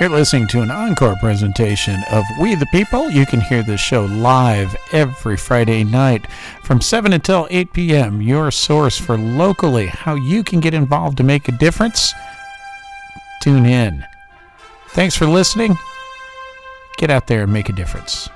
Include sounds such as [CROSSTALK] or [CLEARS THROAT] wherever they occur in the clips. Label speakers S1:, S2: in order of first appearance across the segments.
S1: You're listening to an encore presentation of We the People. You can hear this show live every Friday night from 7 until 8 p.m. Your source for locally how you can get involved to make a difference. Tune in. Thanks for listening. Get out there and make a difference.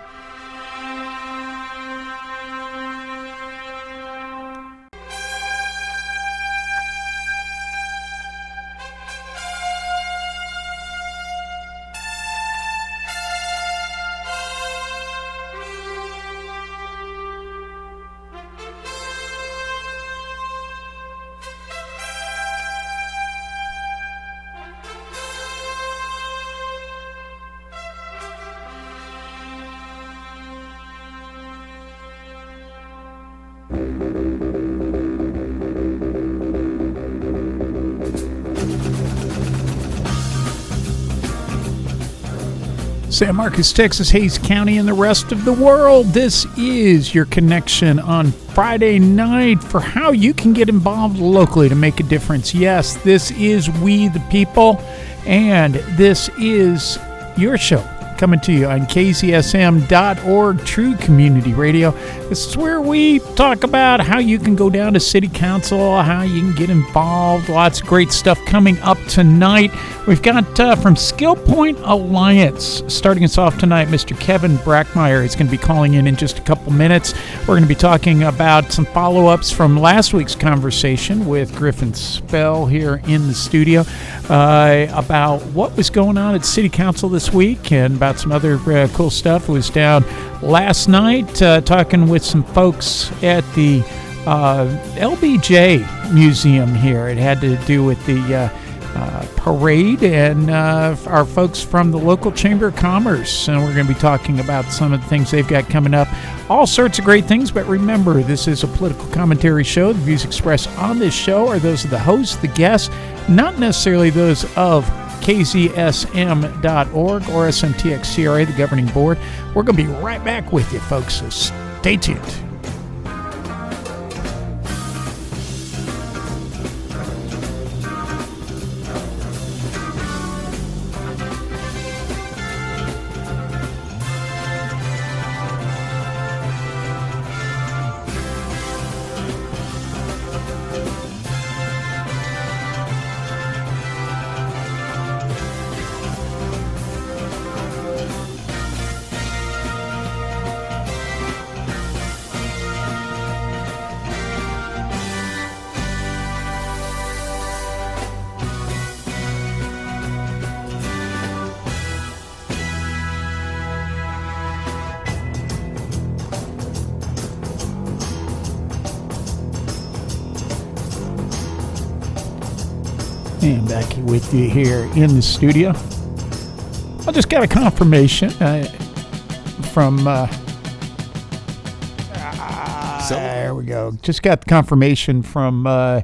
S1: San Marcos, Texas, Hays County, and the rest of the world. This is your connection on Friday night for how you can get involved locally to make a difference. Yes, this is We the People, and this is your show coming to you on kzsm.org, True Community Radio. This is where we talk about how you can go down to City Council, how you can get involved. Lots of great stuff coming up tonight. We've got uh, from Skill Point Alliance starting us off tonight, Mr. Kevin Brackmeyer is going to be calling in in just a couple minutes. We're going to be talking about some follow ups from last week's conversation with Griffin Spell here in the studio uh, about what was going on at City Council this week and about some other uh, cool stuff. Was down last night uh, talking with some folks at the uh, LBJ Museum here. It had to do with the uh, uh, parade and our folks from the local Chamber of Commerce. And we're going to be talking about some of the things they've got coming up. All sorts of great things, but remember, this is a political commentary show. The views expressed on this show are those of the host, the guests, not necessarily those of kzsm.org or SMTXCRA, the governing board. We're going to be right back with you, folks, so stay tuned. With you here in the studio. I just got a confirmation uh, from. Uh,
S2: So-
S1: there we go. Just got confirmation from. Uh,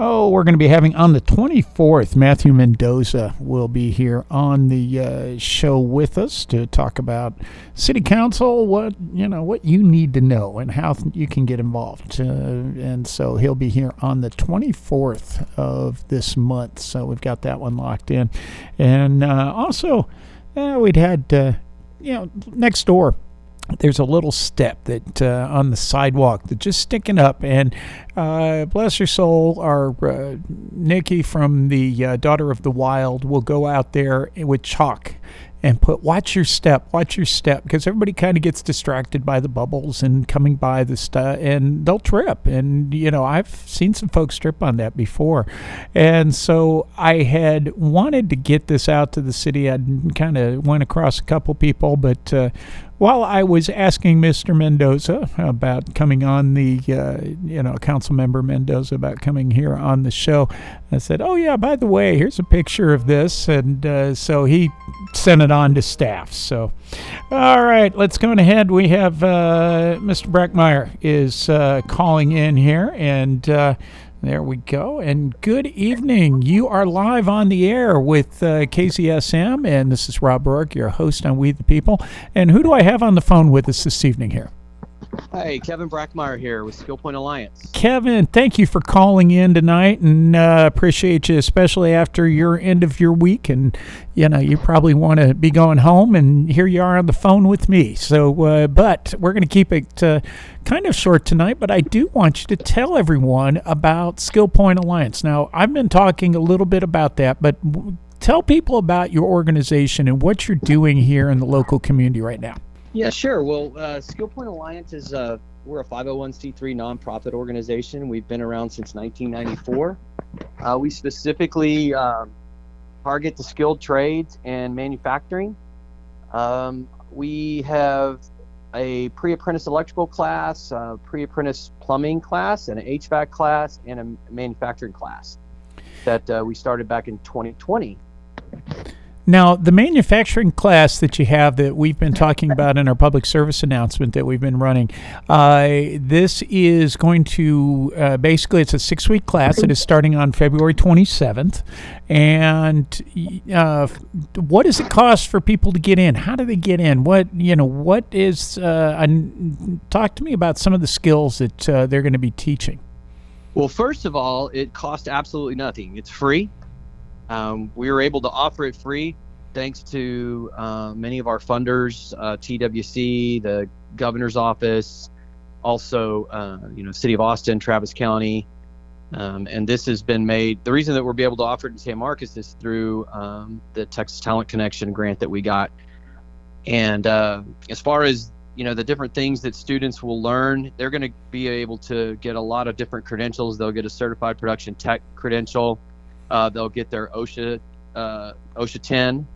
S1: oh, we're going to be having on the 24th. Matthew Mendoza will be here on the uh, show with us to talk about city council, what you know, what you need to know, and how th- you can get involved. Uh, and so he'll be here on the 24th of this month. So we've got that one locked in, and uh, also uh, we'd had uh, you know next door there's a little step that uh, on the sidewalk that's just sticking up and uh, bless her soul our uh, nikki from the uh, daughter of the wild will go out there with chalk and put watch your step watch your step because everybody kind of gets distracted by the bubbles and coming by the stuff and they'll trip. And you know i've seen some folks trip on that before. And so i had wanted to get this out to the city. I kind of went across a couple people but uh, while I was asking Mr. Mendoza about coming on the, uh, you know, council member Mendoza about coming here on the show, I said, "Oh yeah, by the way, here's a picture of this," and uh, so he sent it on to staff. So, all right, let's go ahead. We have uh, Mr. Brackmeyer is uh, calling in here, and uh, there we go. And good evening. You are live on the air with uh, KZSM, and this is Rob Roark, your host on We the People. And who do I have on the phone with us this evening here?
S2: Hi, Kevin Brackmeyer here with SkillPoint Alliance.
S1: Kevin, thank you for calling in tonight, and uh, appreciate you, especially after your end of your week. And you know, you probably want to be going home, and here you are on the phone with me. So, uh, but we're going to keep it uh, kind of short tonight. But I do want you to tell everyone about SkillPoint Alliance. Now, I've been talking a little bit about that, but tell people about your organization and what you're doing here in the local community right now.
S2: Yeah, sure. Well, uh, SkillPoint Alliance is uh, we're a 501c3 nonprofit organization. We've been around since 1994. Uh, we specifically um, target the skilled trades and manufacturing. Um, we have a pre-apprentice electrical class, a pre-apprentice plumbing class, and an HVAC class, and a manufacturing class that uh, we started back in 2020.
S1: Now, the manufacturing class that you have that we've been talking about in our public service announcement that we've been running, uh, this is going to uh, basically it's a six week class that is starting on February 27th. And uh, what does it cost for people to get in? How do they get in? What you know? What is? Uh, talk to me about some of the skills that uh, they're going to be teaching.
S2: Well, first of all, it costs absolutely nothing. It's free. Um, we were able to offer it free thanks to uh, many of our funders, uh, TWC, the governor's office, also uh, you know City of Austin, Travis County, um, and this has been made. The reason that we'll be able to offer it in San Marcos is through um, the Texas Talent Connection grant that we got. And uh, as far as you know, the different things that students will learn, they're going to be able to get a lot of different credentials. They'll get a certified production tech credential uh, they'll get their OSHA uh, OSHA 10.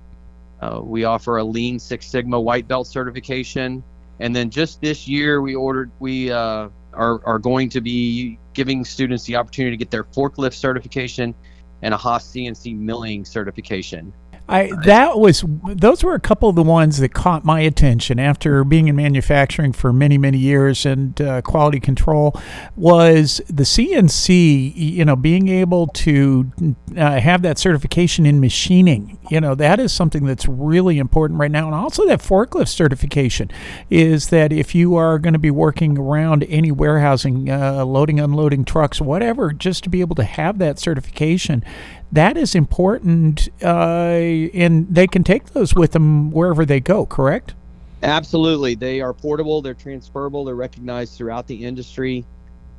S2: Uh, we offer a Lean Six Sigma white belt certification, and then just this year we ordered we uh, are are going to be giving students the opportunity to get their forklift certification and a Haas CNC milling certification.
S1: I that was those were a couple of the ones that caught my attention after being in manufacturing for many many years and uh, quality control was the CNC you know being able to uh, have that certification in machining. You know that is something that's really important right now. And also that forklift certification is that if you are going to be working around any warehousing uh, loading unloading trucks whatever just to be able to have that certification that is important, uh, and they can take those with them wherever they go. Correct?
S2: Absolutely, they are portable. They're transferable. They're recognized throughout the industry.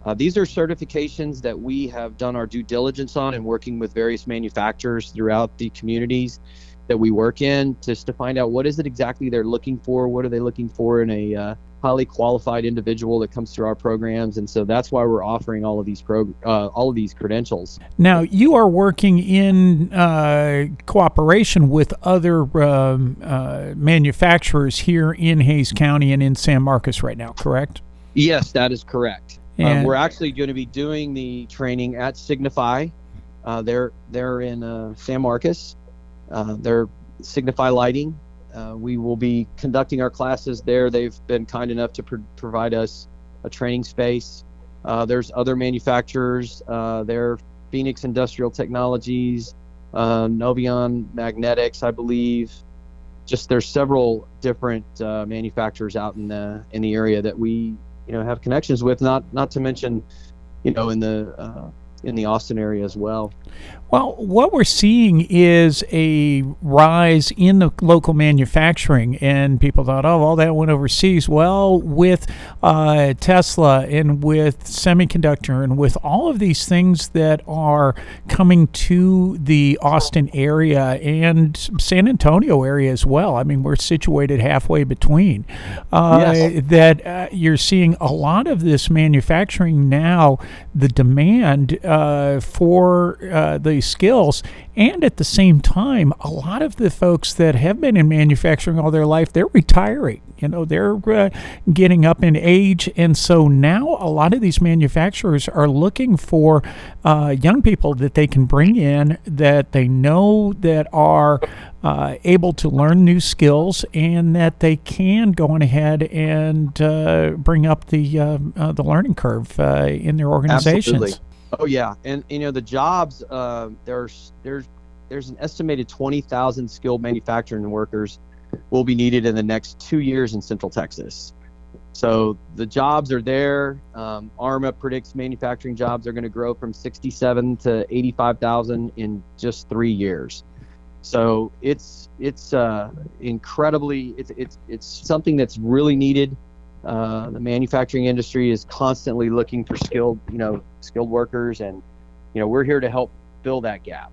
S2: Uh, these are certifications that we have done our due diligence on and working with various manufacturers throughout the communities that we work in just to find out what is it exactly they're looking for what are they looking for in a uh, highly qualified individual that comes through our programs, and so that's why we're offering all of these pro uh, all of these credentials.
S1: Now, you are working in uh, cooperation with other um, uh, manufacturers here in Hays County and in San Marcos right now, correct?
S2: Yes, that is correct. Um, we're actually going to be doing the training at Signify. Uh, they're they're in uh, San Marcos. Uh, they're Signify Lighting uh, we will be conducting our classes there. They've been kind enough to provide us a training space. Uh, there's other manufacturers. Uh, there, Phoenix Industrial Technologies, uh, Novion Magnetics, I believe. Just there's several different uh, manufacturers out in the in the area that we you know have connections with. Not not to mention, you know, in the uh, in the Austin area as well.
S1: Well, what we're seeing is a rise in the local manufacturing, and people thought, oh, all that went overseas. Well, with uh, Tesla and with semiconductor and with all of these things that are coming to the Austin area and San Antonio area as well. I mean, we're situated halfway between. Uh, yes. That uh, you're seeing a lot of this manufacturing now, the demand uh, for uh, the skills. And at the same time, a lot of the folks that have been in manufacturing all their life, they're retiring. You know, they're uh, getting up in age. And so now a lot of these manufacturers are looking for uh, young people that they can bring in that they know that are uh, able to learn new skills and that they can go on ahead and uh, bring up the uh, uh, the learning curve in their organizations.
S2: Absolutely. Oh yeah, and you know the jobs. Uh, there's there's there's an estimated 20,000 skilled manufacturing workers will be needed in the next two years in Central Texas. So the jobs are there. Um, ARMA predicts manufacturing jobs are going to grow from 67 to 85,000 in just three years. So it's it's uh, incredibly it's it's it's something that's really needed. Uh, the manufacturing industry is constantly looking for skilled you know skilled workers, and you know we're here to help fill that gap.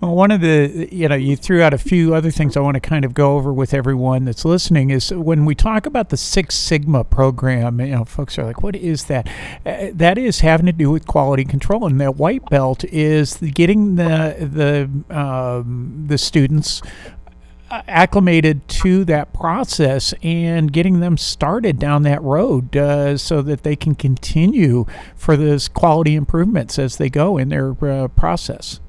S1: Well, one of the, you know, you threw out a few other things I want to kind of go over with everyone that's listening is when we talk about the Six Sigma program, you know, folks are like, what is that? Uh, that is having to do with quality control. And that white belt is getting the, the, um, the students acclimated to that process and getting them started down that road uh, so that they can continue for those quality improvements as they go in their uh, process.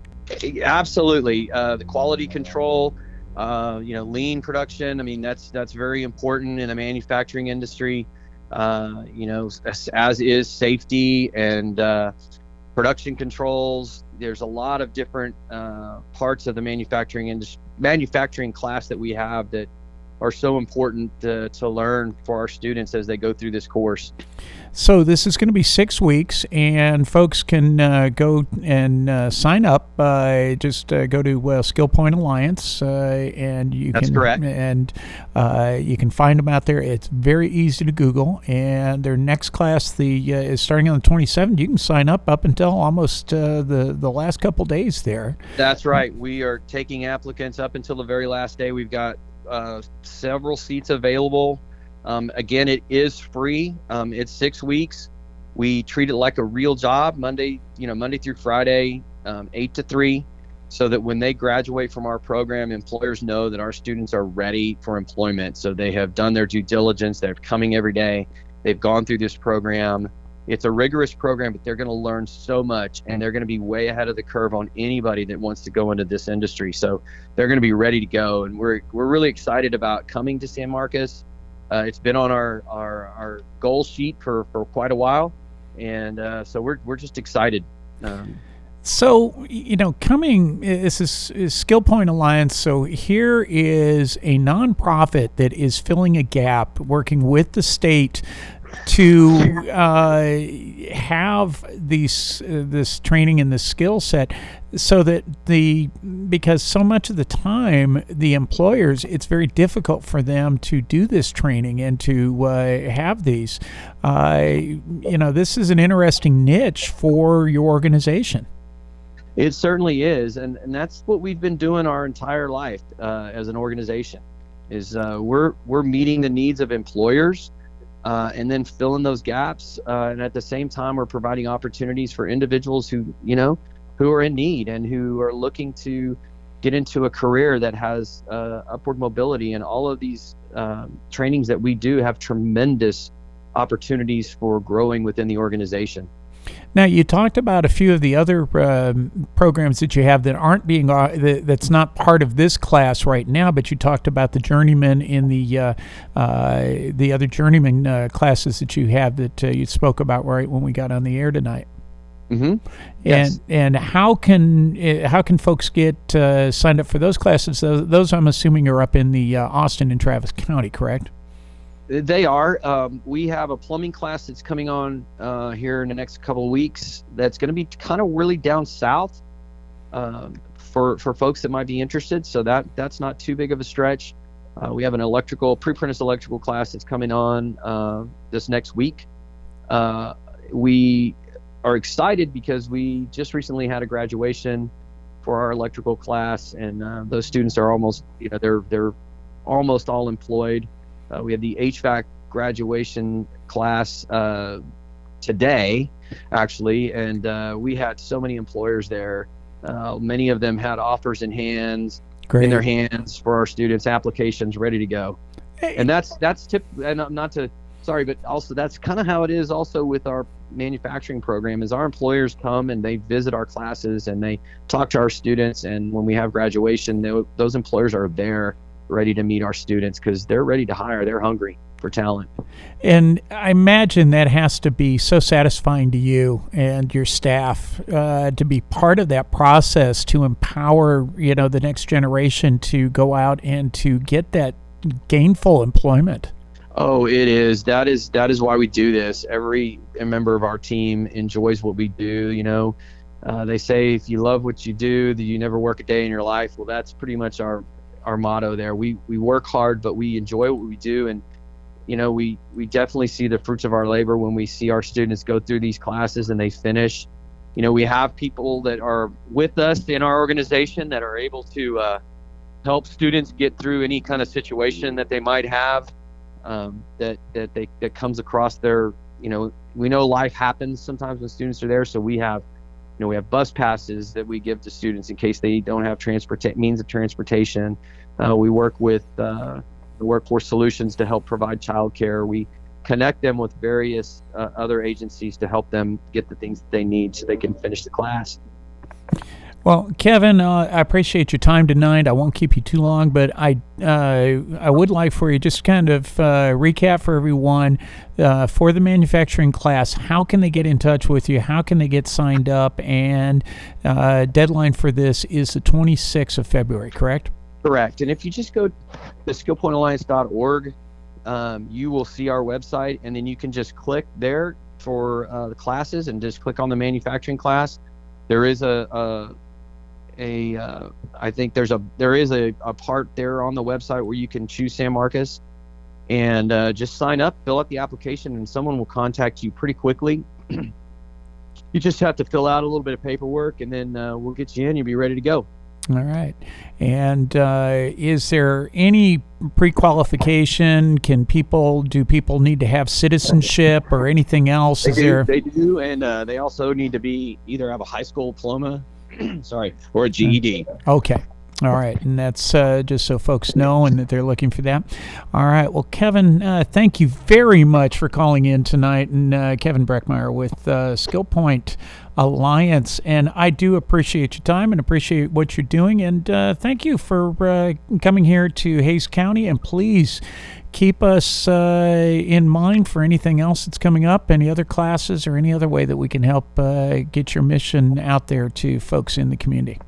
S2: Absolutely, uh, the quality control, uh, you know, lean production. I mean, that's that's very important in the manufacturing industry. Uh, you know, as, as, is safety and uh, production controls. There's a lot of different uh, parts of the manufacturing industry, manufacturing class that we have that are so important to, to learn for our students as they go through this course.
S1: So this is going to be six weeks, and folks can uh, go and uh, sign up. Uh, just uh, go to uh, Skill Point Alliance, uh, and you
S2: That's
S1: can
S2: correct.
S1: and you can find them out there. It's very easy to Google, and their next class the is starting on the 27th. You can sign up up until almost the the last couple days there.
S2: That's right. We are taking applicants up until the very last day. We've got uh, several seats available. Um, again, it is free. Um, it's six weeks. We treat it like a real job, Monday, you know, Monday through Friday, um, eight to three, so that when they graduate from our program, employers know that our students are ready for employment. So they have done their due diligence. They're coming every day. They've gone through this program it's a rigorous program, but they're going to learn so much and they're going to be way ahead of the curve on anybody that wants to go into this industry. So they're going to be ready to go. And we're, we're really excited about coming to San Marcos. Uh, it's been on our, our, our goal sheet for, for quite a while. And uh, so we're, we're just excited. Um,
S1: so, you know, coming, this is, is Skill Point Alliance. So, here is a nonprofit that is filling a gap, working with the state to uh, have these uh, this training and this skill set so that the because so much of the time the employers it's very difficult for them to do this training and to uh, have these. You know this is an interesting niche for your organization.
S2: It certainly is and, and that's what we've been doing our entire life uh, as an organization is uh, we're we're meeting the needs of employers uh, and then fill in those gaps. Uh, and at the same time, we're providing opportunities for individuals who, you know, who are in need and who are looking to get into a career that has uh, upward mobility. And all of these um, trainings that we do have tremendous opportunities for growing within the organization.
S1: Now, you talked about a few of the other um, programs that you have that aren't being uh, that's not part of this class right now, but you talked about the journeyman in the uh, uh, the other journeyman uh, classes that you have that uh, you spoke about right when we got on the air tonight.
S2: Mm-hmm.
S1: Yes. And and how can uh, how can folks get signed up for those classes? Those, those, I'm assuming are up in the Austin and Travis County, correct?
S2: They are. Um, we have a plumbing class that's coming on uh, here in the next couple of weeks. That's going to be kind of really down south um, for for folks that might be interested. So that that's not too big of a stretch. Uh, we have an electrical pre-apprentice electrical class that's coming on uh, this next week. Uh, we are excited because we just recently had a graduation for our electrical class, and uh, those students are almost you know they're they're almost all employed. Uh, we have the HVAC graduation class uh, today, actually, and uh, we had so many employers there. Uh, many of them had offers in hands, Great. in their hands for our students, applications ready to go. Hey. And that's that's tip. And I'm not to sorry, but also that's kind of how it is. Also with our manufacturing program, is our employers come and they visit our classes and they talk to our students, and when we have graduation, they, those employers are there ready to meet our students because they're ready to hire. They're hungry for talent.
S1: And I imagine that has to be so satisfying to you and your staff uh, to be part of that process to empower you know the next generation to go out and to get that gainful employment.
S2: Oh, it is. That is that is why we do this. Every member of our team enjoys what we do. You know, uh, they say if you love what you do, that you never work a day in your life. Well, that's pretty much our our motto there. We we work hard, but we enjoy what we do, and you know, we we definitely see the fruits of our labor when we see our students go through these classes and they finish. You know, we have people that are with us in our organization that are able to uh, help students get through any kind of situation that they might have um, that that they that comes across their. You know, we know life happens sometimes when students are there, so we have you know, we have bus passes that we give to students in case they don't have transport means of transportation. Uh, we work with uh, the Workforce Solutions to help provide childcare. We connect them with various uh, other agencies to help them get the things that they need so they can finish the class.
S1: Well, Kevin, uh, I appreciate your time tonight. I won't keep you too long, but I uh, I would like for you just kind of uh, recap for everyone uh, for the manufacturing class. How can they get in touch with you? How can they get signed up? And uh, deadline for this is the 26th of February, correct?
S2: Correct. And if you just go to skillpointalliance.org, um, you will see our website, and then you can just click there for uh, the classes and just click on the manufacturing class. There is a, a a uh, I think there's a there is a, a part there on the website where you can choose San Marcos and uh, just sign up, fill out the application, and someone will contact you pretty quickly. [CLEARS THROAT] you just have to fill out a little bit of paperwork, and then uh, we'll get you in. You'll be ready to go.
S1: All right. And uh, is there any pre-qualification? Can people do people need to have citizenship or anything else?
S2: They
S1: is
S2: do,
S1: there?
S2: They do, and uh, they also need to be either have a high school diploma [CLEARS THROAT] sorry, or a GED.
S1: Okay. All right, and that's uh, just so folks know and that they're looking for that. All right, well, Kevin, uh, thank you very much for calling in tonight, and uh, Kevin Brackmeyer with uh, SkillPoint Alliance, and I do appreciate your time and appreciate what you're doing, and uh, thank you for uh, coming here to Hays County, and please keep us uh, in mind for anything else that's coming up, any other classes, or any other way that we can help get your mission out there to folks in the community.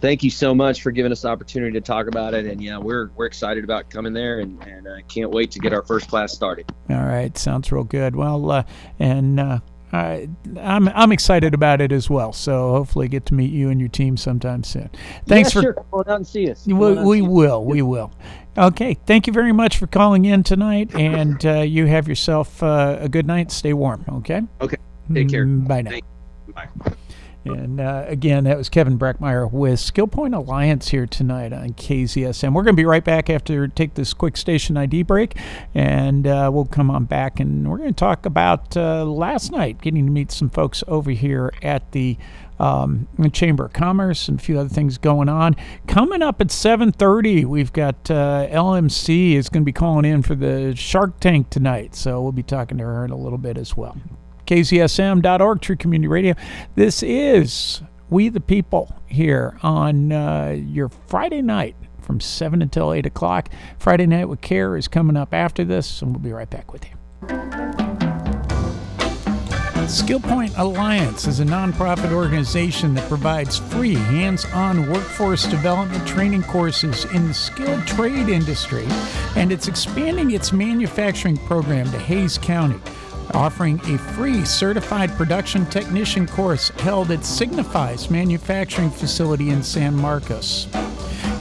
S2: Thank you so much for giving us the opportunity to talk about it, and yeah, we're we're excited about coming there, and and uh, can't wait to get our first class started.
S1: All right, sounds real good. Well, uh, and uh, I, I'm I'm excited about it as well. So hopefully get to meet you and your team sometime soon. Thanks
S2: yeah,
S1: for
S2: sure. Come on out and see us. Come
S1: we,
S2: on out and
S1: we
S2: see us.
S1: will we will. Okay, thank you very much for calling in tonight, and uh, you have yourself uh, a good night. Stay warm. Okay.
S2: Okay. Take care.
S1: Mm, Bye now.
S2: Bye.
S1: And uh, again, that was Kevin Brackmeyer with SkillPoint Alliance here tonight on KZSM. We're going to be right back after take this quick station ID break, and uh, we'll come on back and we're going to talk about uh, last night getting to meet some folks over here at the um, Chamber of Commerce and a few other things going on. Coming up at 7:30, we've got uh, LMC is going to be calling in for the Shark Tank tonight, so we'll be talking to her in a little bit as well. KZSM.org, True Community Radio. This is We the People here on uh, your Friday night from 7 until 8 o'clock. Friday Night with Care is coming up after this, and we'll be right back with you. SkillPoint Alliance is a nonprofit organization that provides free hands on workforce development training courses in the skilled trade industry, and it's expanding its manufacturing program to Hays County offering a free certified production technician course held at Signify's Manufacturing Facility in San Marcos.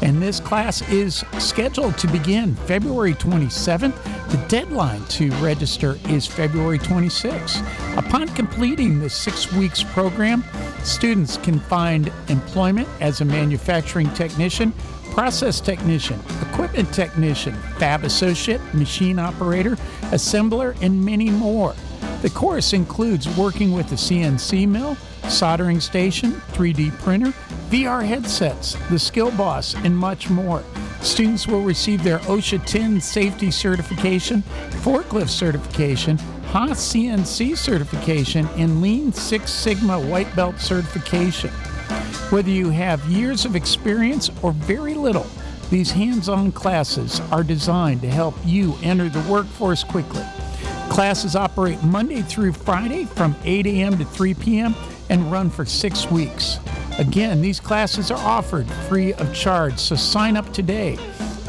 S1: And this class is scheduled to begin February 27th. The deadline to register is February 26th. Upon completing the six weeks program, students can find employment as a manufacturing technician, process technician, equipment technician, fab associate, machine operator, assembler, and many more. The course includes working with a CNC mill, soldering station, 3D printer, VR headsets, the Skill Boss, and much more. Students will receive their OSHA 10 safety certification, forklift certification, Haas CNC certification, and Lean Six Sigma white belt certification. Whether you have years of experience or very little, these hands on classes are designed to help you enter the workforce quickly. Classes operate Monday through Friday from 8 a.m. to 3 p.m. and run for six weeks. Again, these classes are offered free of charge, so sign up today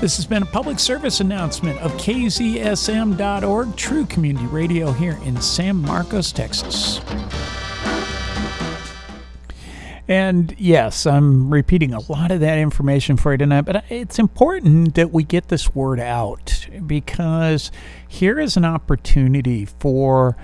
S1: This has been a public service announcement of KZSM.org, True Community Radio here in San Marcos, Texas. And yes, I'm repeating a lot of that information for you tonight, but it's important that we get this word out because here is an opportunity for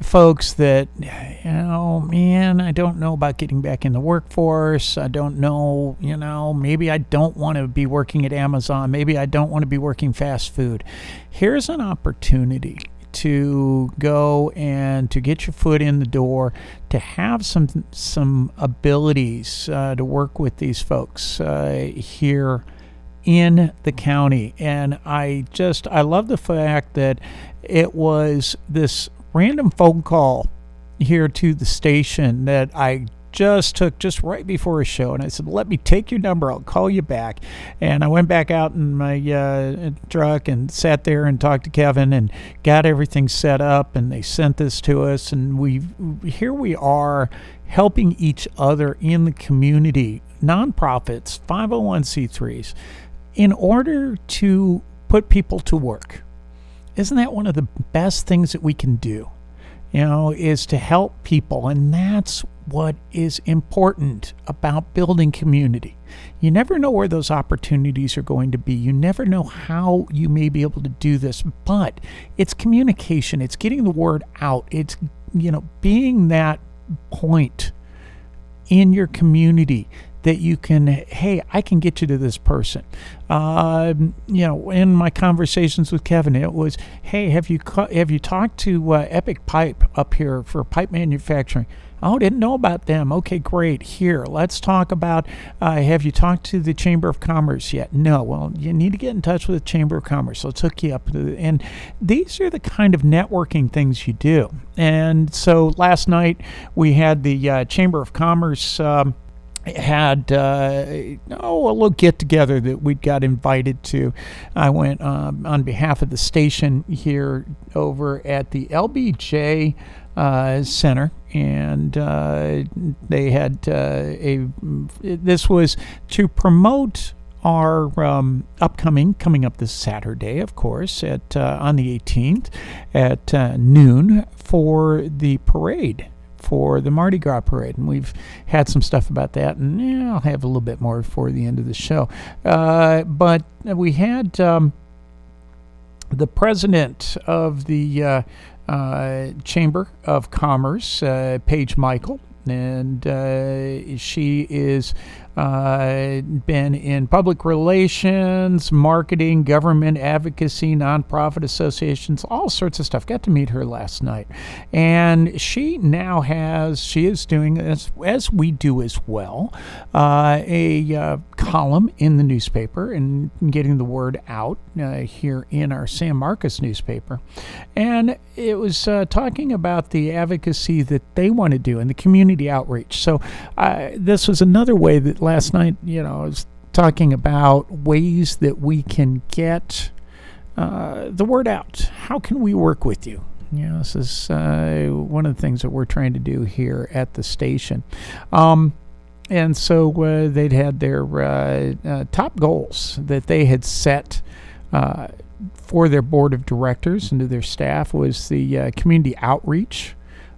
S1: folks that, you know, man, I don't know about getting back in the workforce. I don't know, you know, maybe I don't want to be working at Amazon. Maybe I don't want to be working fast food. Here's an opportunity to go and to get your foot in the door, to have some some abilities uh, to work with these folks uh, here in the county. And I just I love the fact that it was this random phone call here to the station that I just took just right before a show, and I said, "Let me take your number. I'll call you back." And I went back out in my uh, truck and sat there and talked to Kevin and got everything set up. And they sent this to us, and we here we are helping each other in the community, nonprofits, 501c3s, in order to put people to work. Isn't that one of the best things that we can do? You know, is to help people, and that's what is important about building community. You never know where those opportunities are going to be. You never know how you may be able to do this, but it's communication. It's getting the word out. It's, you know, being that point in your community that you can, hey, I can get you to this person. Uh, you know, in my conversations with Kevin, it was, hey, have you have you talked to uh, Epic Pipe up here for pipe manufacturing? Oh, didn't know about them. Okay, great. Here, let's talk about. Uh, have you talked to the Chamber of Commerce yet? No. Well, you need to get in touch with the Chamber of Commerce. Let's hook you up. And these are the kind of networking things you do. And so last night we had the uh, Chamber of Commerce. Um, had uh, oh a little get together that we got invited to. I went um, on behalf of the station here over at the LBJ uh, Center, and uh, they had uh, a. This was to promote our um, upcoming coming up this Saturday, of course, at uh, on the 18th at uh, noon for the parade for the Mardi Gras parade, and we've had some stuff about that, and yeah, I'll have a little bit more for the end of the show. Uh, but we had um, the president of the uh, uh, Chamber of Commerce, uh, Paige Michael, and uh, she is uh, been in public relations, marketing, government advocacy, nonprofit associations, all sorts of stuff. Got to meet her last night, and she now has she is doing as as we do as well uh, a uh, column in the newspaper and getting the word out uh, here in our San Marcos newspaper, and it was uh, talking about the advocacy that they want to do and the community outreach. So uh, this was another way that last night, you know, I was talking about ways that we can get uh, the word out. How can we work with you? You know, this is uh, one of the things that we're trying to do here at the station. Um, and so uh, they'd had their uh, uh, top goals that they had set uh, for their board of directors and to their staff was the community outreach.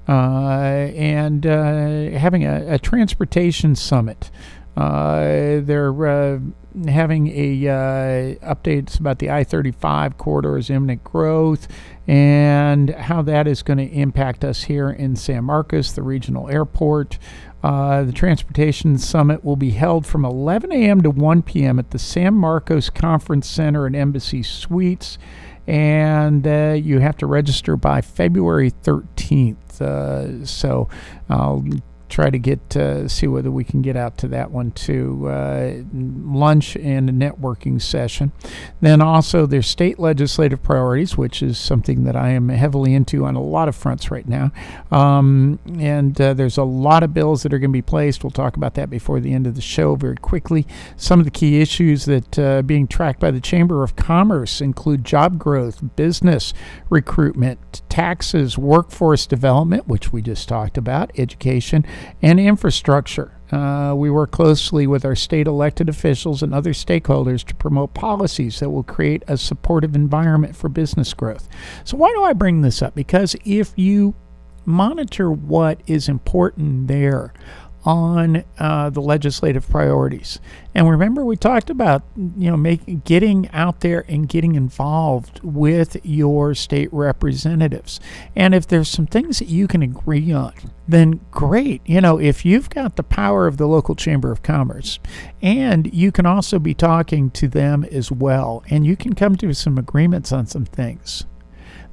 S1: and having a, a transportation summit uh, they're uh, having a uh, updates about the I-35 corridor's imminent growth and how that is going to impact us here in San Marcos, the regional airport. Uh, the Transportation Summit will be held from 11 a.m. to 1 p.m. at the San Marcos Conference Center and Embassy Suites, and uh, you have to register by February 13th. Uh, so I'll try to get uh, see whether we can get out to that one too. Uh, lunch and a networking session. Then also there's state legislative priorities, which is something that I am heavily into on a lot of fronts right now. Um, and uh, there's a lot of bills that are going to be placed. We'll talk about that before the end of the show very quickly. Some of the key issues that uh, being tracked by the Chamber of Commerce include job growth, business recruitment, taxes, workforce development, which we just talked about, education, and infrastructure. Uh, we work closely with our state elected officials and other stakeholders to promote policies that will create a supportive environment for business growth. So, why do I bring this up? Because if you monitor what is important there, on uh, the legislative priorities. And remember, we talked about you know making getting out there and getting involved with your state representatives. And if there's some things that you can agree on, then great. You know, if you've got the power of the local chamber of commerce, and you can also be talking to them as well, and you can come to some agreements on some things.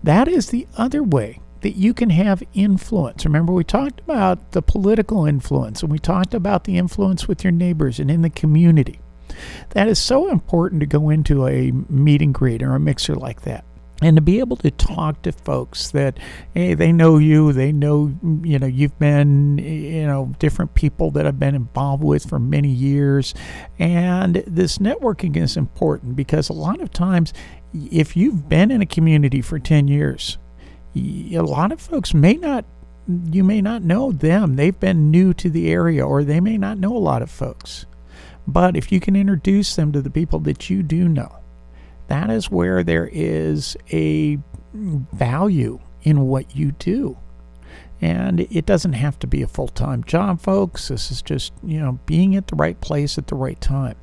S1: That is the other way that you can have influence. Remember, we talked about the political influence and we talked about the influence with your neighbors and in the community. That is so important to go into a meet and greet or a mixer like that. And to be able to talk to folks that, hey, they know you, they know, you know, you've been, you know, different people that I've been involved with for many years. And this networking is important because a lot of times, if you've been in a community for 10 years, a lot of folks may not you may not know them. They've been new to the area or they may not know a lot of folks. But if you can introduce them to the people that you do know that is where there is a value in what you do. And it doesn't have to be a full-time job folks. This is just you know being at the right place at the right time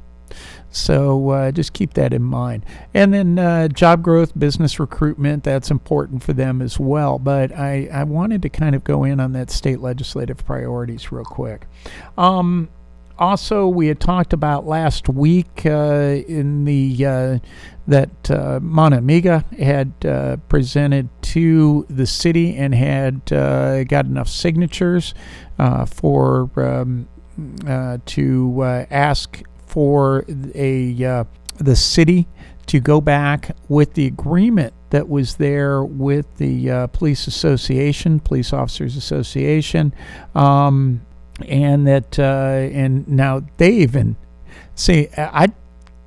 S1: so uh, just keep that in mind. And then uh, job growth, business recruitment, that's important for them as well. But I, I wanted to kind of go in on that state legislative priorities real quick. Um, also, we had talked about last week uh, in the uh, that uh, Mano Amiga had uh, presented to the city and had uh, got enough signatures uh, for um, to ask for a uh, the city to go back with the agreement that was there with the uh, police association, police officers association, um, and that uh, and now they even see I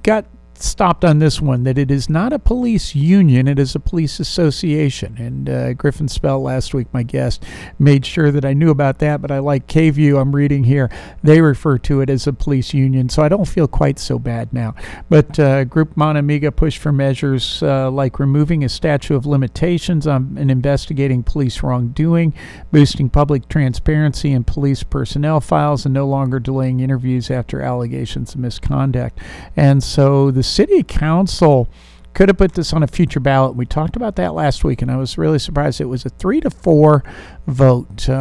S1: got stopped on this one that it is not a police union, it is a police association. And uh, Griffin Spell, last week, my guest, made sure that I knew about that. But I like KVUE, I'm reading here, they refer to it as a police union. So I don't feel quite so bad now. But uh, Group Mano Amiga pushed for measures uh, like removing a statute of limitations on and investigating police wrongdoing, boosting public transparency in police personnel files, and no longer delaying interviews after allegations of misconduct. And so the city council could have put this on a future ballot. We talked about that last week, and I was really surprised. It was a three to four vote, uh,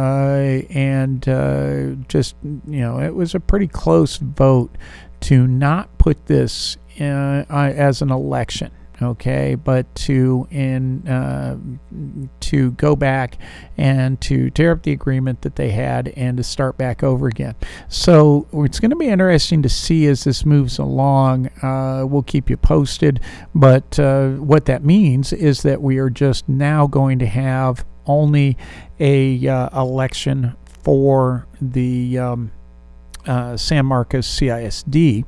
S1: and uh, just you know, it was a pretty close vote to not put this uh, as an election okay but to in uh, to go back and to tear up the agreement that they had and to start back over again. So it's going to be interesting to see as this moves along uh, we'll keep you posted but uh, what that means is that we are just now going to have only a uh, election for the um, uh, San Marcos CISD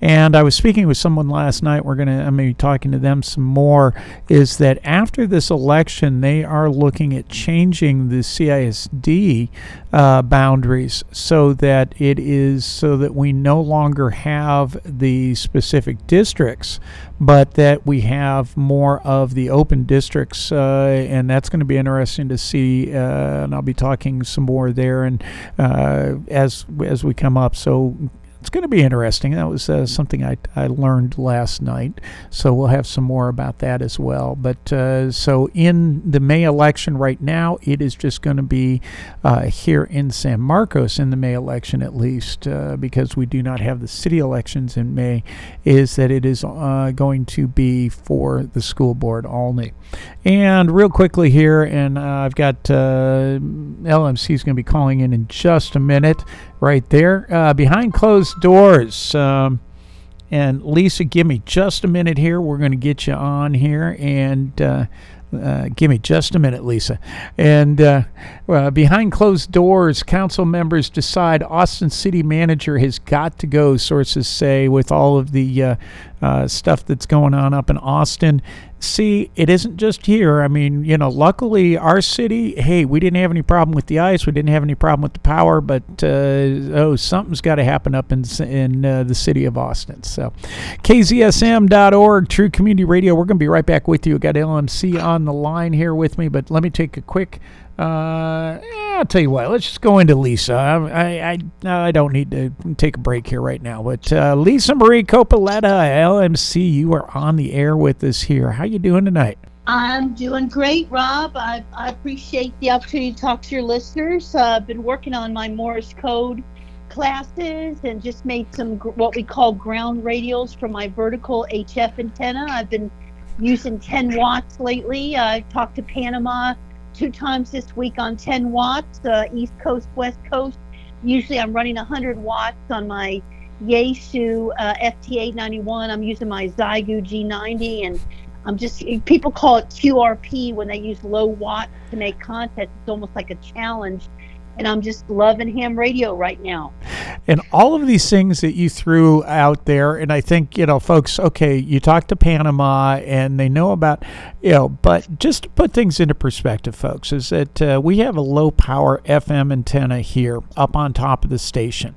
S1: and I was speaking with someone last night. We're going to, I'm be talking to them some more. Is that after this election, they are looking at changing the CISD uh, boundaries so that it is so that we no longer have the specific districts, but that we have more of the open districts. Uh, and that's going to be interesting to see. Uh, and I'll be talking some more there and uh, as as we come up. So it's going to be interesting. That was uh, something I, I learned last night. So we'll have some more about that as well. But uh, so in the May election right now, it is just going to be uh, here in San Marcos in the May election at least, uh, because we do not have the city elections in May, is that it is uh, going to be for the school board only. And real quickly here, and I've got LMC is going to be calling in in just a minute right there. Uh, behind closed doors. Um, and Lisa, give me just a minute here. We're going to get you on here. And uh, uh, give me just a minute, Lisa. And uh, behind closed doors, council members decide Austin city manager has got to go, sources say, with all of the uh, uh, stuff that's going on up in Austin. See, it isn't just here. I mean, you know, luckily our city, hey, we didn't have any problem with the ice. We didn't have any problem with the power, but uh, oh, something's got to happen up in, in the city of Austin. So, KZSM.org, True Community Radio. We're going to be right back with you. we Got LMC on the line here with me, but let me take a quick uh, I'll tell you what. Let's just go into Lisa. I I I don't need to take a break here right now. But uh, Lisa Marie Copoletta, LMC, you are on the air with us here. How you doing tonight?
S3: I'm doing great, Rob. I, I appreciate the opportunity to talk to your listeners. Uh, I've been working on my Morse code classes and just made some what we call ground radials for my vertical HF antenna. I've been using 10 watts lately. I talked to Panama two times this week on 10 watts, uh, East Coast, West Coast. Usually I'm running 100 watts on my Yaesu uh, FT891. I'm using my Xiegu G90 and I'm just, people call it QRP when they use low watts to make content. It's almost like a challenge and I'm just loving ham radio right now.
S1: And all of these things that you threw out there, and I think, you know, folks, okay, you talk to Panama and they know about, you know, but just to put things into perspective, folks, is that uh, we have a low power FM antenna here up on top of the station.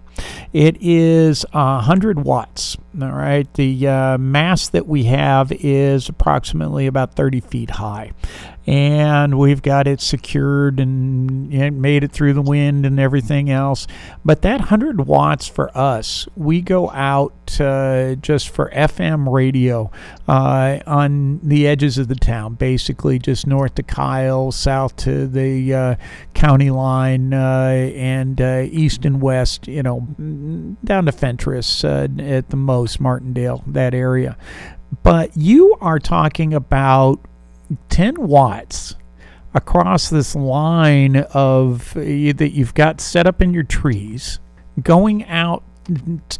S1: It is a 100 watts. All right. The uh, that we have is approximately about 30 feet high and we've got it secured and made it through the wind and everything else. But that 100 watts for us, we go out uh, just for FM radio uh, on the edges of the town, basically just north to Kyle, south to the uh, county line, uh, and uh, east and west, you know, down to Fentress uh, at the most, Martindale, that area. But you are talking about 10 watts across this line of uh, that you've got set up in your trees, going out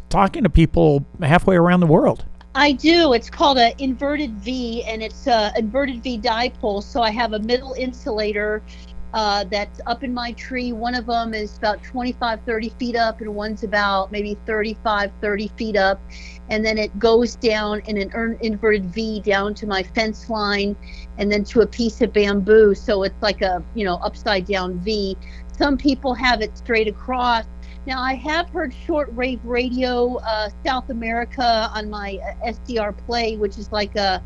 S1: talking to people halfway around the world.
S3: I do. It's called an inverted V, and it's an inverted V dipole. So I have a middle insulator uh, that's up in my tree. One of them is about 25, 30 feet up, and one's about maybe 35, 30 feet up. And then it goes down in an inverted V down to my fence line and then to a piece of bamboo. So it's like a, you know, upside down V. Some people have it straight across. Now, I have heard shortwave radio uh, South America on my uh, SDR Play, which is like a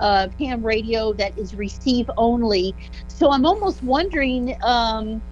S3: uh, ham radio that is receive only. So I'm almost wondering um,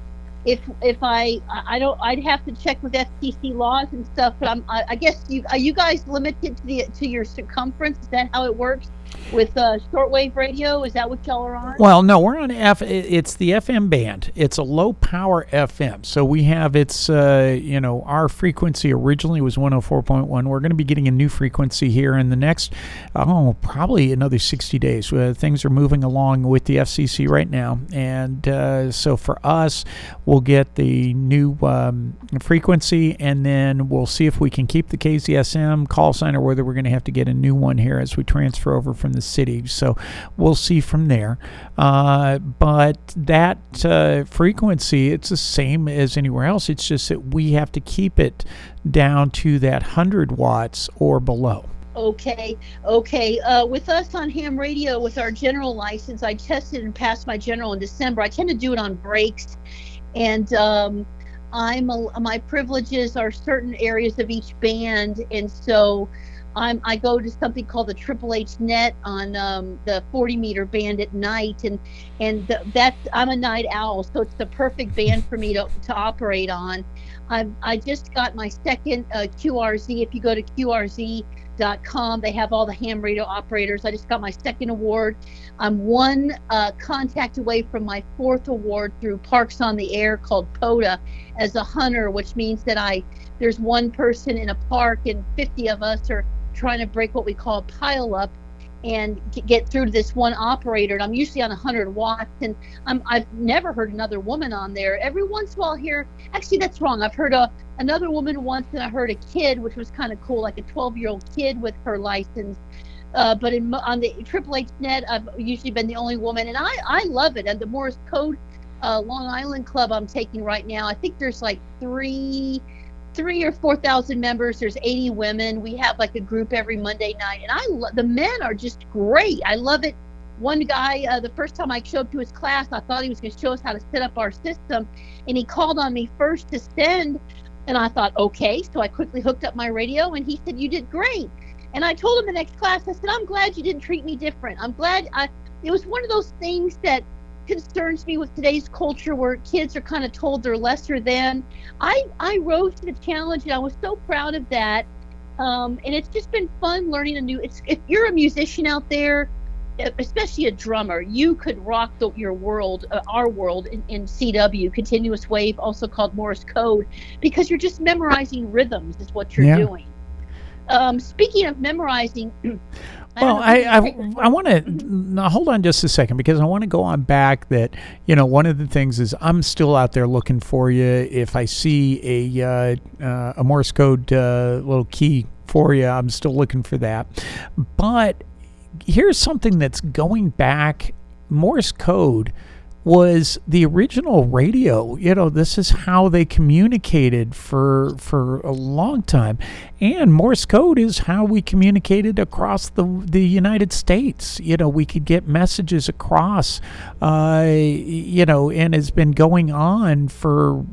S3: if if I I don't I'd have to check with FCC laws and stuff. But I'm I, I guess you are you guys limited to the to your circumference? Is that how it works? With uh, shortwave radio. Is that what y'all are on?
S1: Well, no, we're on F. It's the FM band. It's a low power FM. So we have its, uh, you know, our frequency originally was 104.1. We're going to be getting a new frequency here in the next, oh, probably another 60 days. Uh, things are moving along with the FCC right now, and uh, so for us, we'll get the new um, frequency, and then we'll see if we can keep the KZSM call sign or whether we're going to have to get a new one here as we transfer over from the city. So we'll see from there. Uh, but that uh, frequency, it's the same as anywhere else. It's just that we have to keep it down to that 100 watts or below.
S3: Okay, okay. Uh, with us on ham radio, with our general license, I tested and passed my general in December. I tend to do it on breaks, and um, I'm a, my privileges are certain areas of each band, and so I'm, I go to something called the Triple H Net on um, the 40 meter band at night, and and the, that's I'm a night owl, so it's the perfect band for me to, to operate on. I've, I just got my second uh, QRZ. If you go to QRZ.com, they have all the ham radio operators. I just got my second award. I'm one uh, contact away from my fourth award through Parks on the Air called POTA as a hunter, which means that I there's one person in a park and 50 of us are trying to break what we call a pile up and get through to this one operator. And I'm usually on 100 watts, and I'm, I've never heard another woman on there. Every once in a while, I hear actually that's wrong. I've heard a another woman once, and I heard a kid, which was kind of cool, like a 12 year old kid with her license. Uh, but in, on the Triple H net, I've usually been the only woman, and I I love it. And the Morse Code uh, Long Island Club I'm taking right now, I think there's like three three or four thousand members. There's 80 women. We have like a group every Monday night, and I lo- the men are just great. I love it. One guy, uh, the first time I showed up to his class, I thought he was going to show us how to set up our system, and he called on me first to send, and I thought, okay. So I quickly hooked up my radio, and he said, "You did great." And I told him the next class, I said, "I'm glad you didn't treat me different. I'm glad I." It was one of those things that concerns me with today's culture where kids are kind of told they're lesser than. I I rose to the challenge and I was so proud of that. Um, and it's just been fun learning a new. It's if you're a musician out there, especially a drummer, you could rock the, your world, uh, our world in, in CW, continuous wave, also called Morse code, because you're just memorizing rhythms is what you're
S1: Yeah.
S3: doing. Um, speaking of memorizing,
S1: Well, I I, I want to hold on just a second because I want to go on back that you know one of the things is I'm still out there looking for you. If I see a uh, uh, a Morse code uh, little key for you, I'm still looking for that. But here's something that's going back. Morse code was the original radio. You know, this is how they communicated for for a long time, and Morse code is how we communicated across the the United States. You know, we could get messages across. Uh, you know, and has been going on for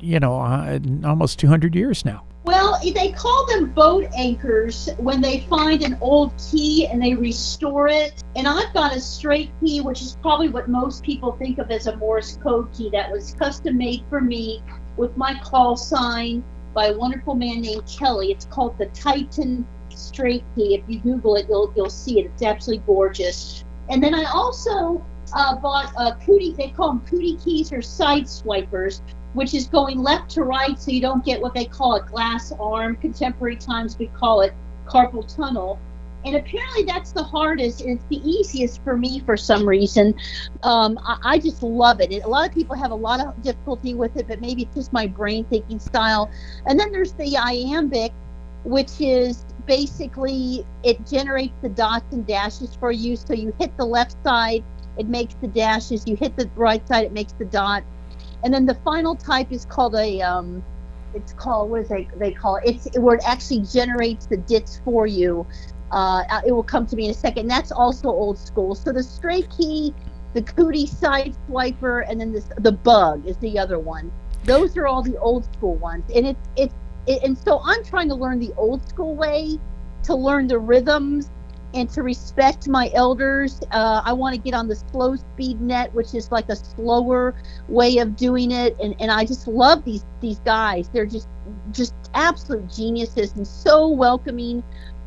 S1: you know uh, almost 200 years now.
S3: Well, they call them boat anchors when they find an old key and they restore it. And I've got a straight key, which is probably what most people think of as a Morse code key that was custom made for me with my call sign by a wonderful man named Kelly. It's called the Titan Straight Key. If you Google it, you'll you'll see it. It's absolutely gorgeous. And then I also uh, bought a cootie. They call them cootie keys or side swipers which is going left to right so you don't get what they call a glass arm. Contemporary times we call it carpal tunnel. And apparently that's the hardest and it's the easiest for me for some reason. Um, I, I just love it. it. A lot of people have a lot of difficulty with it, but maybe it's just my brain thinking style. And then there's the iambic, which is basically it generates the dots and dashes for you. So you hit the left side, it makes the dashes. You hit the right side, it makes the dot and then the final type is called a um, it's called what is they they call it? It's where it actually generates the dits for you. Uh, it will come to me in a second. That's also old school. So the straight key the cootie side swiper and then this the bug is the other one. Those are all the old school ones. And it's it's it, and so i'm trying to learn the old school way to learn the rhythms and to respect my elders. Uh, I want to get on the slow speed net, which is like a slower way of doing it. And, and I just love these these guys. They're just just absolute geniuses and so welcoming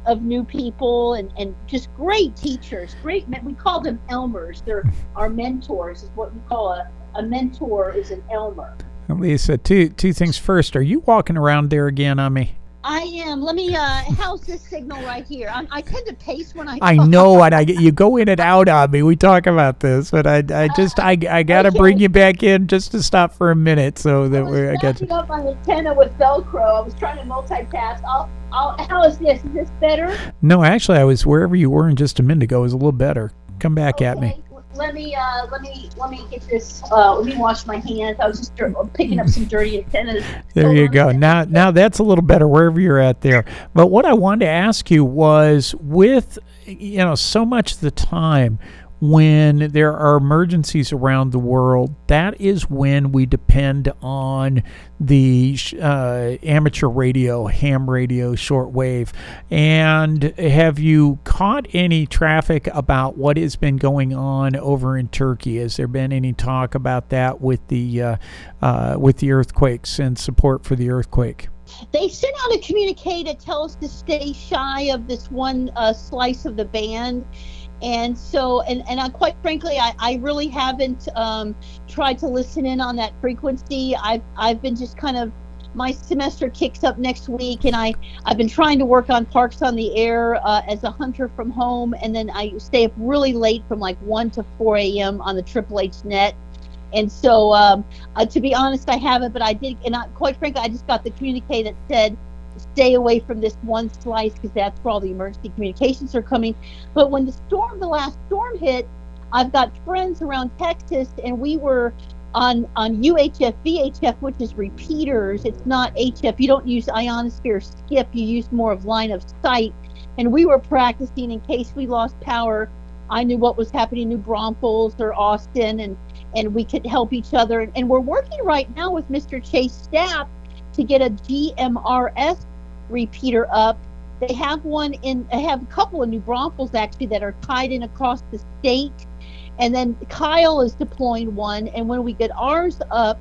S3: of new people and, and just great teachers. Great men. We call them Elmers. They're [LAUGHS] our mentors. Is what we call a, a mentor is an Elmer.
S1: Lisa, two two things first. Are you walking around there again on me?
S3: I am. Let me. Uh, how's this signal right here? I, I tend to pace when I.
S1: I know, and I you go in and out on me. We talk about this, but I, I just I, I gotta
S3: Okay.
S1: bring you back in just to stop for a minute so that we're I got you.
S3: up my antenna with Velcro. I was trying to multitask. I'll, I'll, how is this? Is this better?
S1: No, actually, I was wherever you were in just a minute ago. It was a little better. Come back at me.
S3: Let me, uh, let me, let me get this. Uh, let me wash my hands. I was just picking up some dirty antennas.
S1: There you go. [LAUGHS] Now, now that's a little better wherever you're at there. But what I wanted to ask you was, with you know so much of the time when there are emergencies around the world, that is when we depend on the uh, amateur radio, ham radio, shortwave. And have you caught any traffic about what has been going on over in Turkey? Has there been any talk about that with the uh, uh, with the earthquakes and support for the earthquake?
S3: They sent out a communique to tell us to stay shy of this one uh, slice of the band and so and and I, quite frankly I, I really haven't um, tried to listen in on that frequency I've I've been just kind of my semester kicks up next week and I I've been trying to work on Parks on the Air uh, as a hunter from home and then I stay up really late from like 1 to 4 a.m. on the Triple H net and so um, uh, to be honest I haven't but I did and I, quite frankly I just got the communique that said stay away from this one slice because that's where all the emergency communications are coming. But when the storm, the last storm hit, I've got friends around Texas, and we were on on UHF VHF, which is repeaters. It's not HF. You don't use ionosphere skip. You use more of line of sight. And we were practicing in case we lost power. I knew what was happening in New Braunfels or Austin, and and we could help each other. And, and we're working right now with Mr. Chase Stapp to get a GMRS repeater up. They have one in, they have a couple of New Braunfels actually that are tied in across the state. And then Kyle is deploying one. And when we get ours up,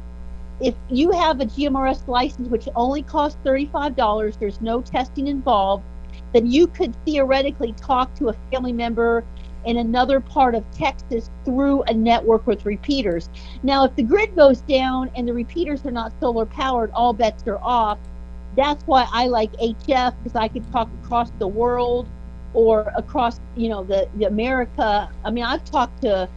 S3: if you have a GMRS license, which only costs $35, there's no testing involved, then you could theoretically talk to a family member in another part of Texas through a network with repeaters. Now, if the grid goes down and the repeaters are not solar powered, all bets are off. That's why I like HF because I can talk across the world or across, you know, the, the America. I mean, I've talked to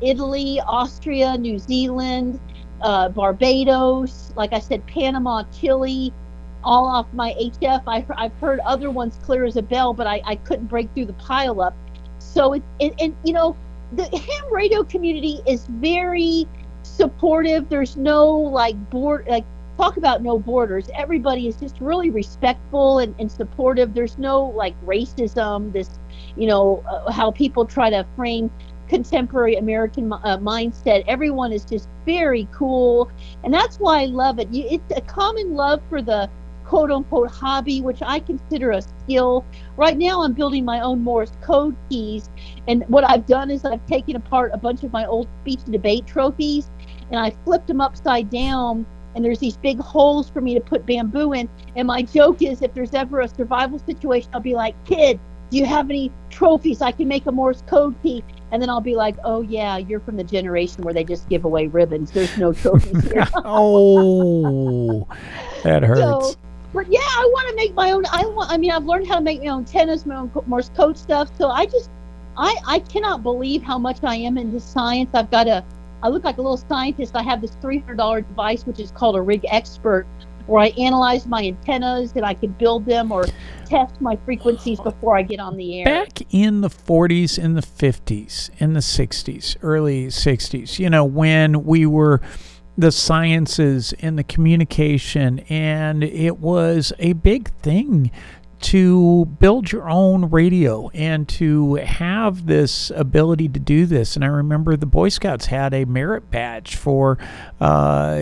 S3: Italy, Austria, New Zealand, uh, Barbados, like I said, Panama, Chile, all off my HF. I, I've heard other ones clear as a bell, but I, I couldn't break through the pile up. So it, it and you know, the ham radio community is very supportive. There's no like board like talk about no borders. Everybody is just really respectful and, and supportive. There's no like racism. This, you know, uh, how people try to frame contemporary American uh, mindset. Everyone is just very cool, and that's why I love it. It's a common love for the quote unquote hobby, which I consider a skill. Right now, I'm building my own Morse code keys. And what I've done is I've taken apart a bunch of my old speech and debate trophies and I flipped them upside down. And there's these big holes for me to put bamboo in. And my joke is if there's ever a survival situation, I'll be like, kid, do you have any trophies? I can make a Morse code key. And then I'll be like, oh, yeah, you're from the generation where they just give away ribbons. There's no trophies here. [LAUGHS]
S1: oh, that [LAUGHS] hurts. So,
S3: but yeah, I want to make my own. I want. I mean, I've learned how to make my own tennis, my own Morse code stuff. So I just, I, I cannot believe how much I am into science. I've got a, I look like a little scientist. I have this three hundred dollar device, which is called a Rig Expert, where I analyze my antennas and I can build them or test my frequencies before I get on the air.
S1: Back in the 40s, in the 50s, in the 60s, early 60s, you know, when we were the sciences and the communication, and it was a big thing to build your own radio and to have this ability to do this. And I remember the Boy Scouts had a merit badge for uh,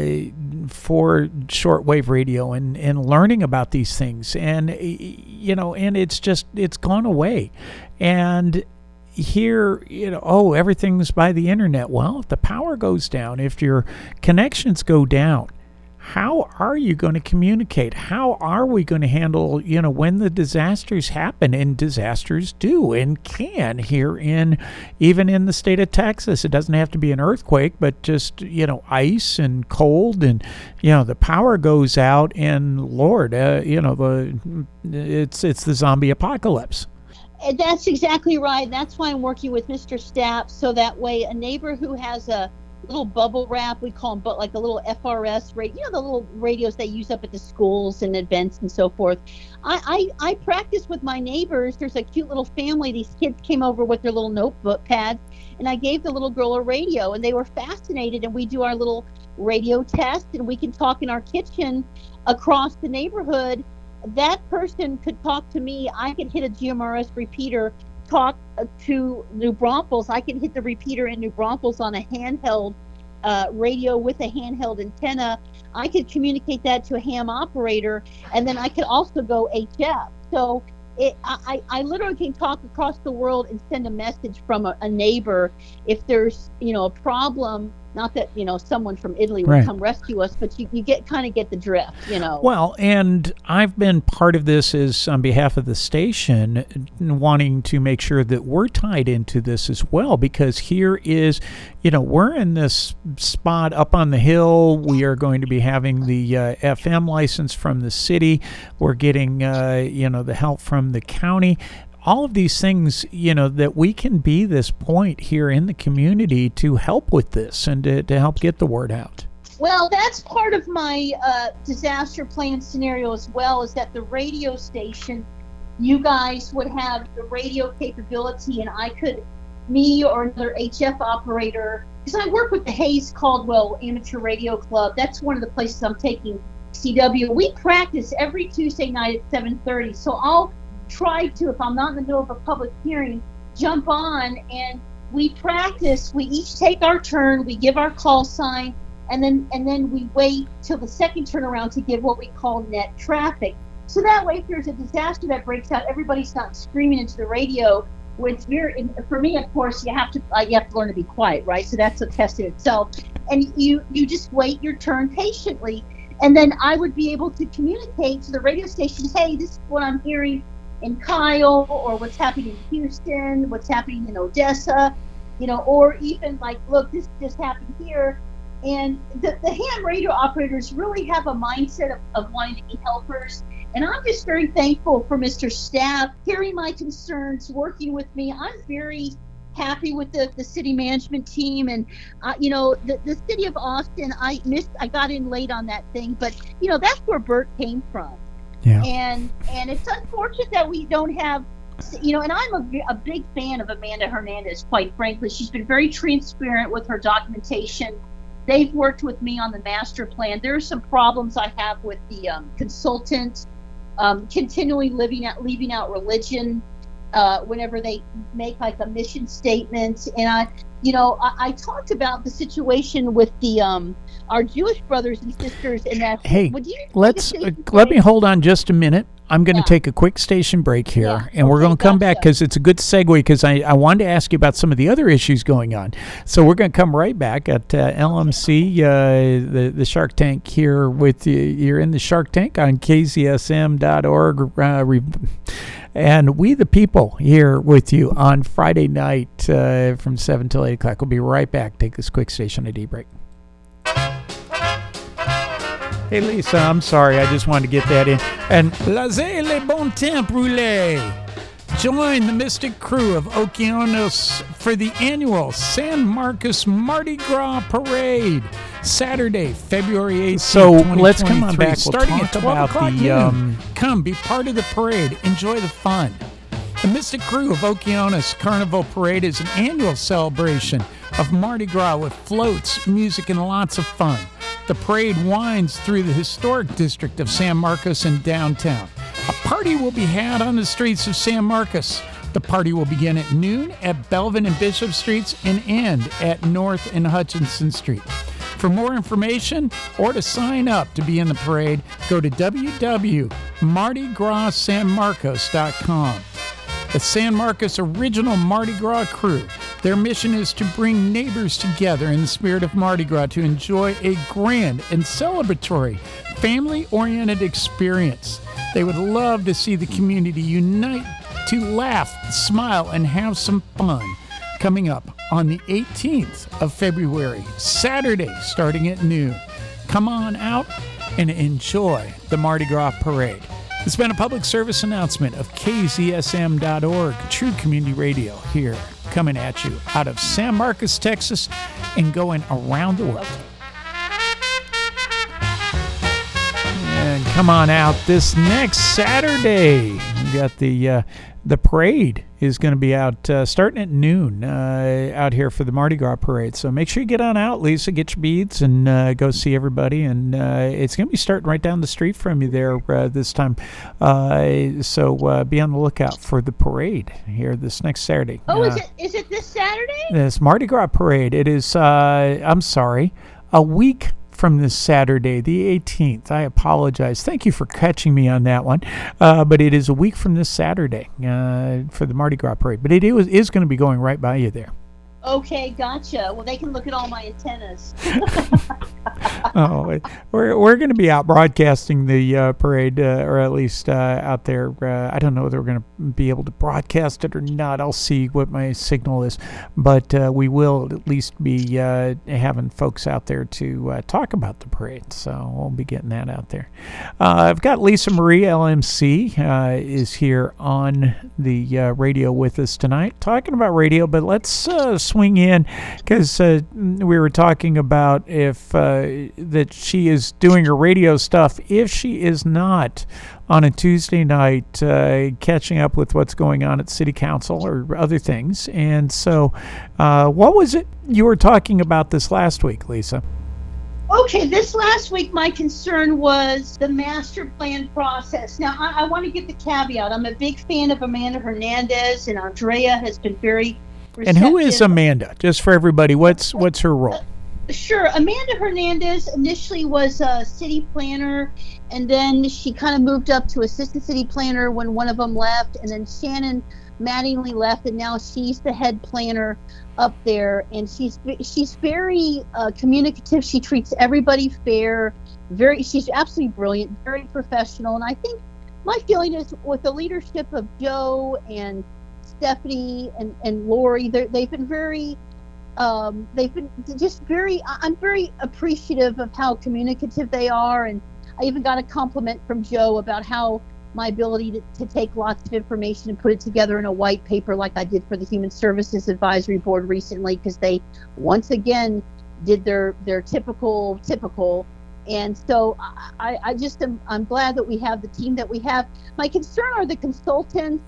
S1: for shortwave radio and and learning about these things. And you know, and it's just it's gone away. And here, you know, oh, everything's by the internet. Well, if the power goes down, if your connections go down, how are you going to communicate? How are we going to handle, you know, when the disasters happen? And disasters do and can here in, even in the state of Texas. It doesn't have to be an earthquake, but just, you know, ice and cold and, you know, the power goes out and Lord, uh, you know, the, it's, it's the zombie apocalypse.
S3: That's exactly right. That's why I'm working with Mr. Stapp, so that way a neighbor who has a little bubble wrap, we call them, but like a little FRS radio, you know, the little radios they use up at the schools and events and so forth. I, I, I practice with my neighbors. There's a cute little family. These kids came over with their little notebook pads, and I gave the little girl a radio, and they were fascinated. And we do our little radio test, and we can talk in our kitchen across the neighborhood that person could talk to me. I could hit a GMRS repeater talk to New Braunfels, I can hit the repeater in New Braunfels on a handheld uh, radio with a handheld antenna. I could communicate that to a ham operator, and then I could also go HF. So it, I, I literally can talk across the world and send a message from a, a neighbor if there's you know a problem not that you know someone from Italy would
S1: Right.
S3: come rescue us, but you, you get kind of get the drift, you know.
S1: Well, and I've been part of this is on behalf of the station, wanting to make sure that we're tied into this as well, because here is, you know, we're in this spot up on the hill. We are going to be having the uh, FM license from the city. We're getting, uh, you know, the help from the county. All of these things, you know, that we can be this point here in the community to help with this and to, to help get the word out.
S3: Well, that's part of my uh, disaster plan scenario as well. Is that the radio station, you guys would have the radio capability, and I could, me or another HF operator, because I work with the Hays Caldwell Amateur Radio Club. That's one of the places I'm taking CW. We practice every Tuesday night at 7:30. So I'll try to, if I'm not in the middle of a public hearing, jump on and we practice. We each take our turn. We give our call sign and then and then we wait till the second turnaround to give what we call net traffic. So that way, if there's a disaster that breaks out, everybody's not screaming into the radio. Which for me, of course, you have to uh, you have to learn to be quiet, right? So that's a test in itself. And you you just wait your turn patiently, and then I would be able to communicate to the radio station, hey, this is what I'm hearing in Kyle, or what's happening in Houston, what's happening in Odessa, you know, or even like, look, this just happened here. And the, the ham radio operators really have a mindset of, of wanting to be helpers. And i'm just very thankful for mr Stapp hearing my concerns working with me. I'm very happy with the, the city management team. And uh, you know the, the city of austin i missed i got in late on that thing. But you know that's where bert came from
S1: Yeah.
S3: and and it's unfortunate that we don't have you know and i'm a, a big fan of amanda hernandez quite frankly. She's been very transparent with her documentation. They've worked with me on the master plan. There are some problems i have with the um, consultant um, continually living out leaving out religion uh, whenever they make like a mission statement. And i you know i, I talked about the situation with the um, our jewish brothers and sisters and that
S1: Hey,
S3: would you
S1: Let's uh, let me hold on just a minute. I'm going to
S3: Yeah.
S1: take a quick station break here,
S3: Yeah,
S1: and we're going to come back because it's a good segue. Because I, I wanted to ask you about some of the other issues going on. So we're going to come right back at uh, LMC, uh, the the Shark Tank here with you. You're in the Shark Tank on KZSM.org, uh, re- and we the people here with you on Friday night uh, from seven till eight o'clock. We'll be right back. Take this quick station ID break. Hey Lisa, I'm sorry, I just wanted to get that in. And laissez les bon temps brûler. Join the Mystic crew of Okeanos for the annual San Marcos Mardi Gras Parade, Saturday, February 8th. So let's come on back. Starting at 12 o'clock the, um, come be part of the parade. Enjoy the fun. The Mystic Crew of Okeanos Carnival Parade is an annual celebration of Mardi Gras with floats, music, and lots of fun. The parade winds through the historic district of San Marcos in downtown. A party will be had on the streets of San Marcos. The party will begin at noon at Belvin and Bishop Streets and end at North and Hutchinson Street. For more information or to sign up to be in the parade, go to www.mardigras.sanmarcos.com. The San Marcos Original Mardi Gras crew. Their mission is to bring neighbors together in the spirit of Mardi Gras to enjoy a grand and celebratory, family oriented experience. They would love to see the community unite to laugh, smile, and have some fun. Coming up on the 18th of February, Saturday, starting at noon. Come on out and enjoy the Mardi Gras Parade. It's been a public service announcement of KZSM.org, True Community Radio, here coming at you out of San Marcos, Texas, and going around the world. And come on out this next Saturday. We got the uh, the parade is going to be out uh, starting at noon uh, out here for the Mardi Gras parade. So make sure you get on out, Lisa, get your beads, and uh, go see everybody. And uh, it's going to be starting right down the street from you there uh, this time. Uh, so be on the lookout for the parade here this next Saturday.
S3: Oh, is it is it this Saturday?
S1: This Mardi Gras parade. It is. I'm sorry, a week from this Saturday, the 18th. I apologize. Thank you for catching me on that one. Uh, but it is a week from this Saturday uh, for the Mardi Gras parade. But it is, is going to be going right by you there.
S3: Okay, gotcha. Well, they can look at all my antennas. [LAUGHS]
S1: oh, we're we're going to be out broadcasting the uh, parade, uh, or at least uh, out there. Uh, I don't know whether we're going to be able to broadcast it or not. I'll see what my signal is, but uh, we will at least be uh, having folks out there to talk about the parade. So we'll be getting that out there. I've got Lisa Marie LMC is here on the radio with us tonight, talking about radio. But let's swing in because uh, we were talking about if uh, that she is doing her radio stuff. If she is not on a Tuesday night, uh, catching up with what's going on at City Council or other things. And so, uh, what was it you were talking about this last week, Lisa?
S3: Okay, this last week, my concern was the master plan process. Now, I, I want to give the caveat. I'm a big fan of Amanda Hernandez, and Andrea has been very
S1: and who is Amanda? Just for everybody, what's what's her role?
S3: Sure. Amanda Hernandez initially was a city planner, and then she kind of moved up to assistant city planner when one of them left, and then Shannon Mattingly left, and now she's the head planner up there. And she's she's very uh, communicative. She treats everybody fair. Very, she's absolutely brilliant, very professional, and I think my feeling is with the leadership of Joe and Stephanie and, and Lori, they've been very, um, they've been just very, I'm very appreciative of how communicative they are. And I even got a compliment from Joe about how my ability to, to take lots of information and put it together in a white paper like I did for the Human Services Advisory Board recently, because they once again did their, their typical, typical and so I, I just am I'm glad that we have the team that we have. My concern are the consultants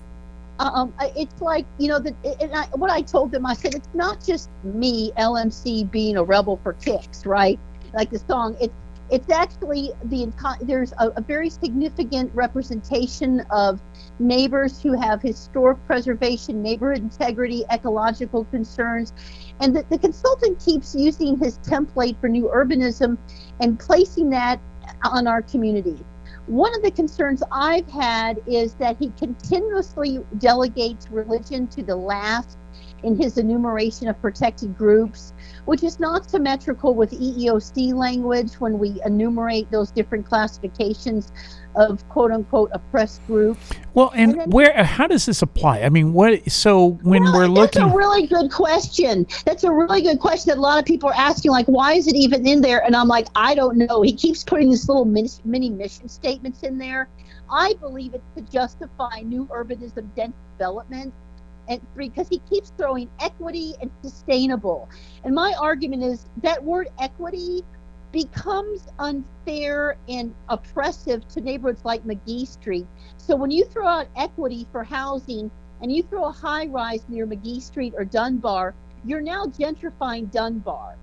S3: um, it's like you know that what I told them. I said it's not just me, LMC, being a rebel for kicks, right? Like the song. It's it's actually the. There's a, a, very significant representation of neighbors who have historic preservation, neighborhood integrity, ecological concerns, and the, the consultant keeps using his template for new urbanism and placing that on our community one of the concerns I've had is that he continuously delegates religion to the last in his enumeration of protected groups, which is not symmetrical with EEOC language when we enumerate those different classifications of quote unquote oppressed groups.
S1: Well, and, and then, where how does this apply? I mean, what so when well, we're looking
S3: That's a really good question. That's a really good question that a lot of people are asking like why is it even in there? And I'm like, I don't know. He keeps putting these little mini, mini mission statements in there. I believe it's to justify new urbanism dense development and because he keeps throwing equity and sustainable. And my argument is that word equity becomes unfair and oppressive to neighborhoods like McGee Street. So when you throw out equity for housing and you throw a high rise near McGee Street or Dunbar, you're now gentrifying Dunbar.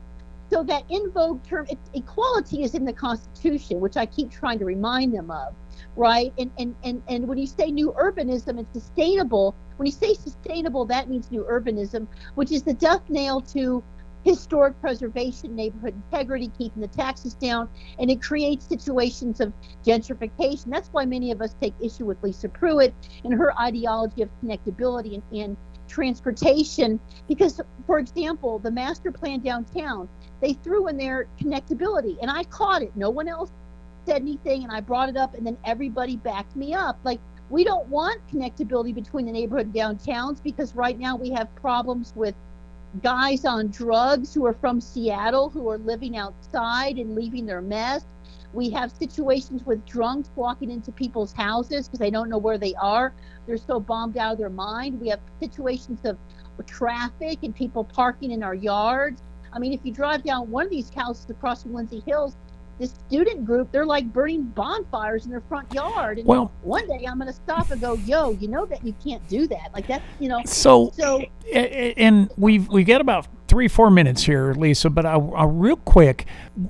S3: So that in vogue term, it, equality is in the Constitution, which I keep trying to remind them of, right? And, and, and, and when you say new urbanism and sustainable, when you say sustainable, that means new urbanism, which is the death nail to historic preservation, neighborhood integrity, keeping the taxes down, and it creates situations of gentrification. That's why many of us take issue with Lisa Pruitt and her ideology of connectability and, and transportation. Because, for example, the master plan downtown, they threw in their connectability, and I caught it. No one else said anything, and I brought it up, and then everybody backed me up. Like, we don't want connectability between the neighborhood and downtowns because right now we have problems with guys on drugs who are from Seattle who are living outside and leaving their mess. We have situations with drunks walking into people's houses because they don't know where they are. They're so bombed out of their mind. We have situations of traffic and people parking in our yards. I mean, if you drive down one of these houses across from Lindsay Hills, this student group, they're like burning bonfires in their front yard. And
S1: Well,
S3: one day I'm going to stop and go, yo, you know that you can't do that. Like that's, you know,
S1: so
S3: so
S1: and we've we got about three four minutes here lisa but I, I real quick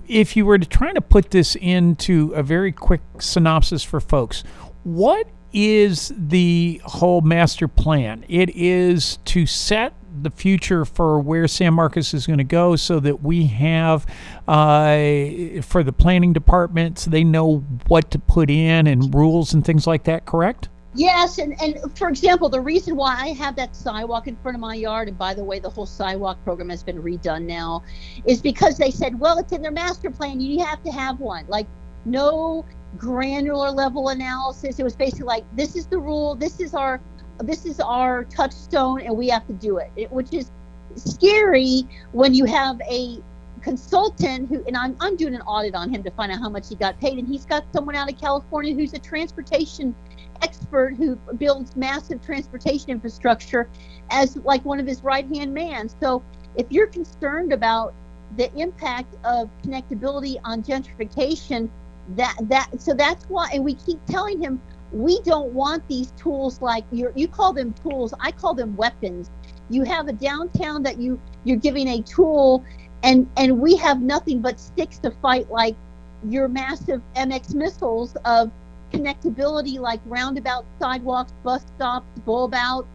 S1: if you were to try to put this into a very quick synopsis for folks what is the whole master plan it is to set the future for where San Marcos is going to go so that we have uh, for the planning department so they know what to put in and rules and things like that correct
S3: Yes, and, and for example, the reason why I have that sidewalk in front of my yard, and by the way, the whole sidewalk program has been redone now, is because they said, well, it's in their master plan, you have to have one. Like, no granular level analysis. It was basically like, this is the rule, this is our, this is our touchstone, and we have to do it. it which is scary when you have a consultant who, and I'm, I'm doing an audit on him to find out how much he got paid, and he's got someone out of California who's a transportation expert who builds massive transportation infrastructure as like one of his right hand man. So if you're concerned about the impact of connectability on gentrification, that that so that's why and we keep telling him we don't want these tools like you you call them tools, I call them weapons. You have a downtown that you you're giving a tool and and we have nothing but sticks to fight like your massive MX missiles of connectability like roundabout sidewalks bus stops bulb outs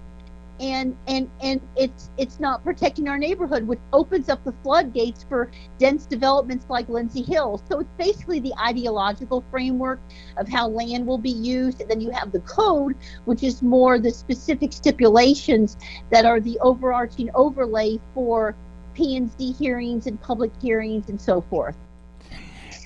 S3: and and and it's it's not protecting our neighborhood which opens up the floodgates for dense developments like lindsay hill. So it's basically the ideological framework of how land will be used. And then you have the code which is more the specific stipulations that are the overarching overlay for p&z hearings and public hearings and so forth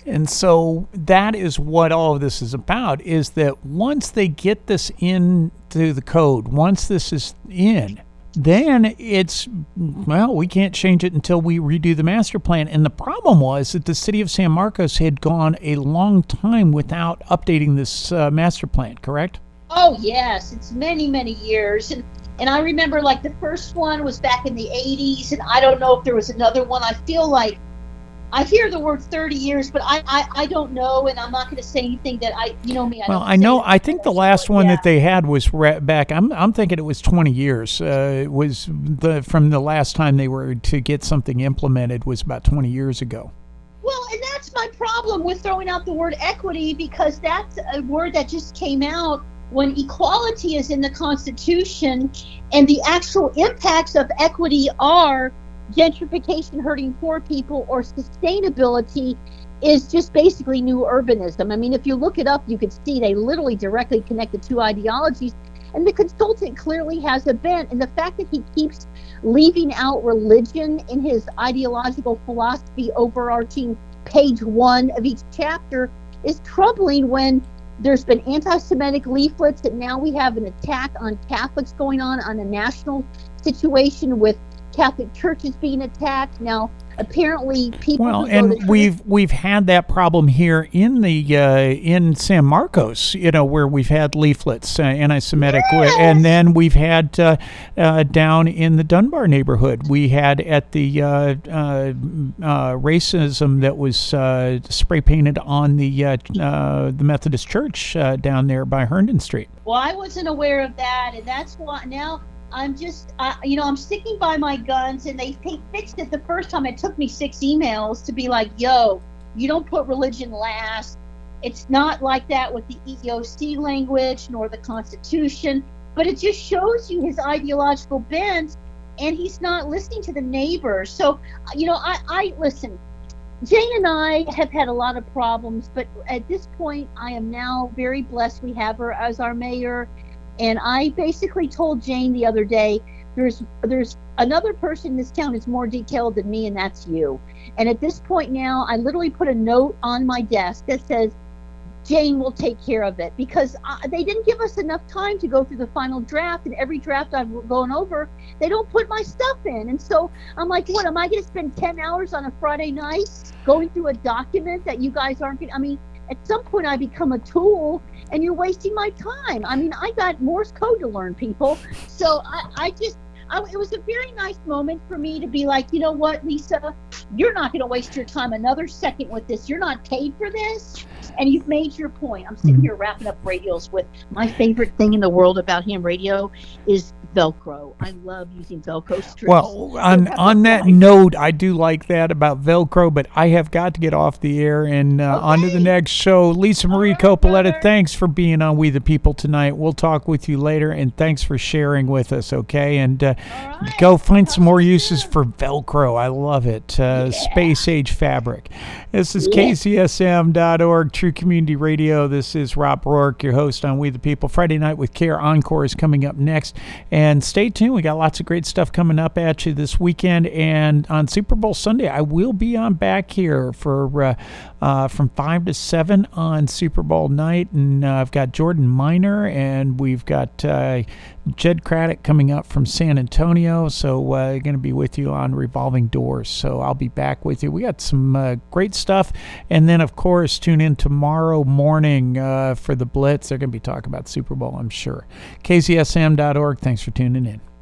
S1: And so that is what all of this is about is that once they get this into the code, once this is in, then it's well, we can't change it until we redo the master plan. And the problem was that the city of San Marcos had gone a long time without updating this uh, master plan, correct?
S3: Oh yes, it's many many years, and and I remember like the first one was back in the '80s, and I don't know if there was another one. I feel like I hear the word 30 years, but I I, I don't know, and I'm not going to say anything that I you know me. I
S1: Well, I know. I think the last one
S3: yeah.
S1: that they had was ra- back. I'm I'm thinking it was 20 years. Uh, it was the from the last time they were to get something implemented was about 20 years ago.
S3: Well, and that's my problem with throwing out the word equity because that's a word that just came out when equality is in the Constitution and the actual impacts of equity are gentrification hurting poor people or sustainability is just basically new urbanism. I mean, if you look it up, you could see they literally directly connect the two ideologies. And the consultant clearly has a bent. And the fact that he keeps leaving out religion in his ideological philosophy overarching page one of each chapter is troubling when there's been anti-Semitic leaflets and now we have an attack on Catholics going on on a national situation with Catholic churches being attacked. Now, apparently, people.
S1: Well,
S3: who go to
S1: and we've we've had that problem here in the uh, in San Marcos, you know, where we've had leaflets, uh, anti-Semitic,
S3: Yes!
S1: and then we've had uh, uh, down in the Dunbar neighborhood, we had at the uh, uh, uh, racism that was uh, spray painted on the uh, uh, the Methodist Church uh, down there by Herndon Street.
S3: Well, I wasn't aware of that, and that's why now I'm just, you know, I'm sticking by my guns. And they, they fixed it the first time. It took me six emails to be like, "Yo, you don't put religion last. It's not like that with the EEOC language nor the Constitution." But it just shows you his ideological bent, and he's not listening to the neighbors. So, you know, I, I listen. Jane and I have had a lot of problems, but at this point, I am now very blessed. We have her as our mayor, and I basically told Jane the other day, there's there's another person in this town who's more detailed than me, and that's you. And at this point now, I literally put a note on my desk that says, Jane will take care of it because uh, they didn't give us enough time to go through the final draft. And every draft I've gone over, they don't put my stuff in. And so I'm like, what? Am I going to spend 10 hours on a Friday night going through a document that you guys aren't going to? I mean, at some point I become a tool and you're wasting my time. I mean, I got Morse code to learn, people. So I, I just, I, it was a very nice moment for me to be like, you know what, Lisa, you're not going to waste your time another second with this. You're not paid for this, and you've made your point. I'm sitting
S1: Mhm.
S3: here wrapping up radios with my favorite thing in the world about ham radio is Velcro. I love using Velcro strips.
S1: Well, on on that note, I do like that about Velcro, but I have got to get off the air and uh, on to the next show. Lisa Marie
S3: right,
S1: Copoletta,
S3: brother.
S1: thanks for being on We the People tonight. We'll talk with you later, and thanks for sharing with us. Okay, and uh,
S3: right.
S1: go find some more uses for Velcro. I love it. Uh, Space age fabric. This is
S3: Yeah.
S1: KZSM.org, True Community Radio. This is Rob Roark, your host on We the People. Friday night with Care Encore is coming up next. And stay tuned. We got lots of great stuff coming up at you this weekend. And on Super Bowl Sunday, I will be on back here for uh, uh, from 5 to 7 on Super Bowl night. And uh, I've got Jordan Miner and we've got uh, Jed Craddock coming up from San Antonio. So uh, going to be with you on Revolving Doors. So I'll be back with you. We got some uh, great stuff. And then, of course, tune in tomorrow morning uh, for the Blitz. They're going to be talking about Super Bowl, I'm sure. KZSM.org. Thanks for tuning in.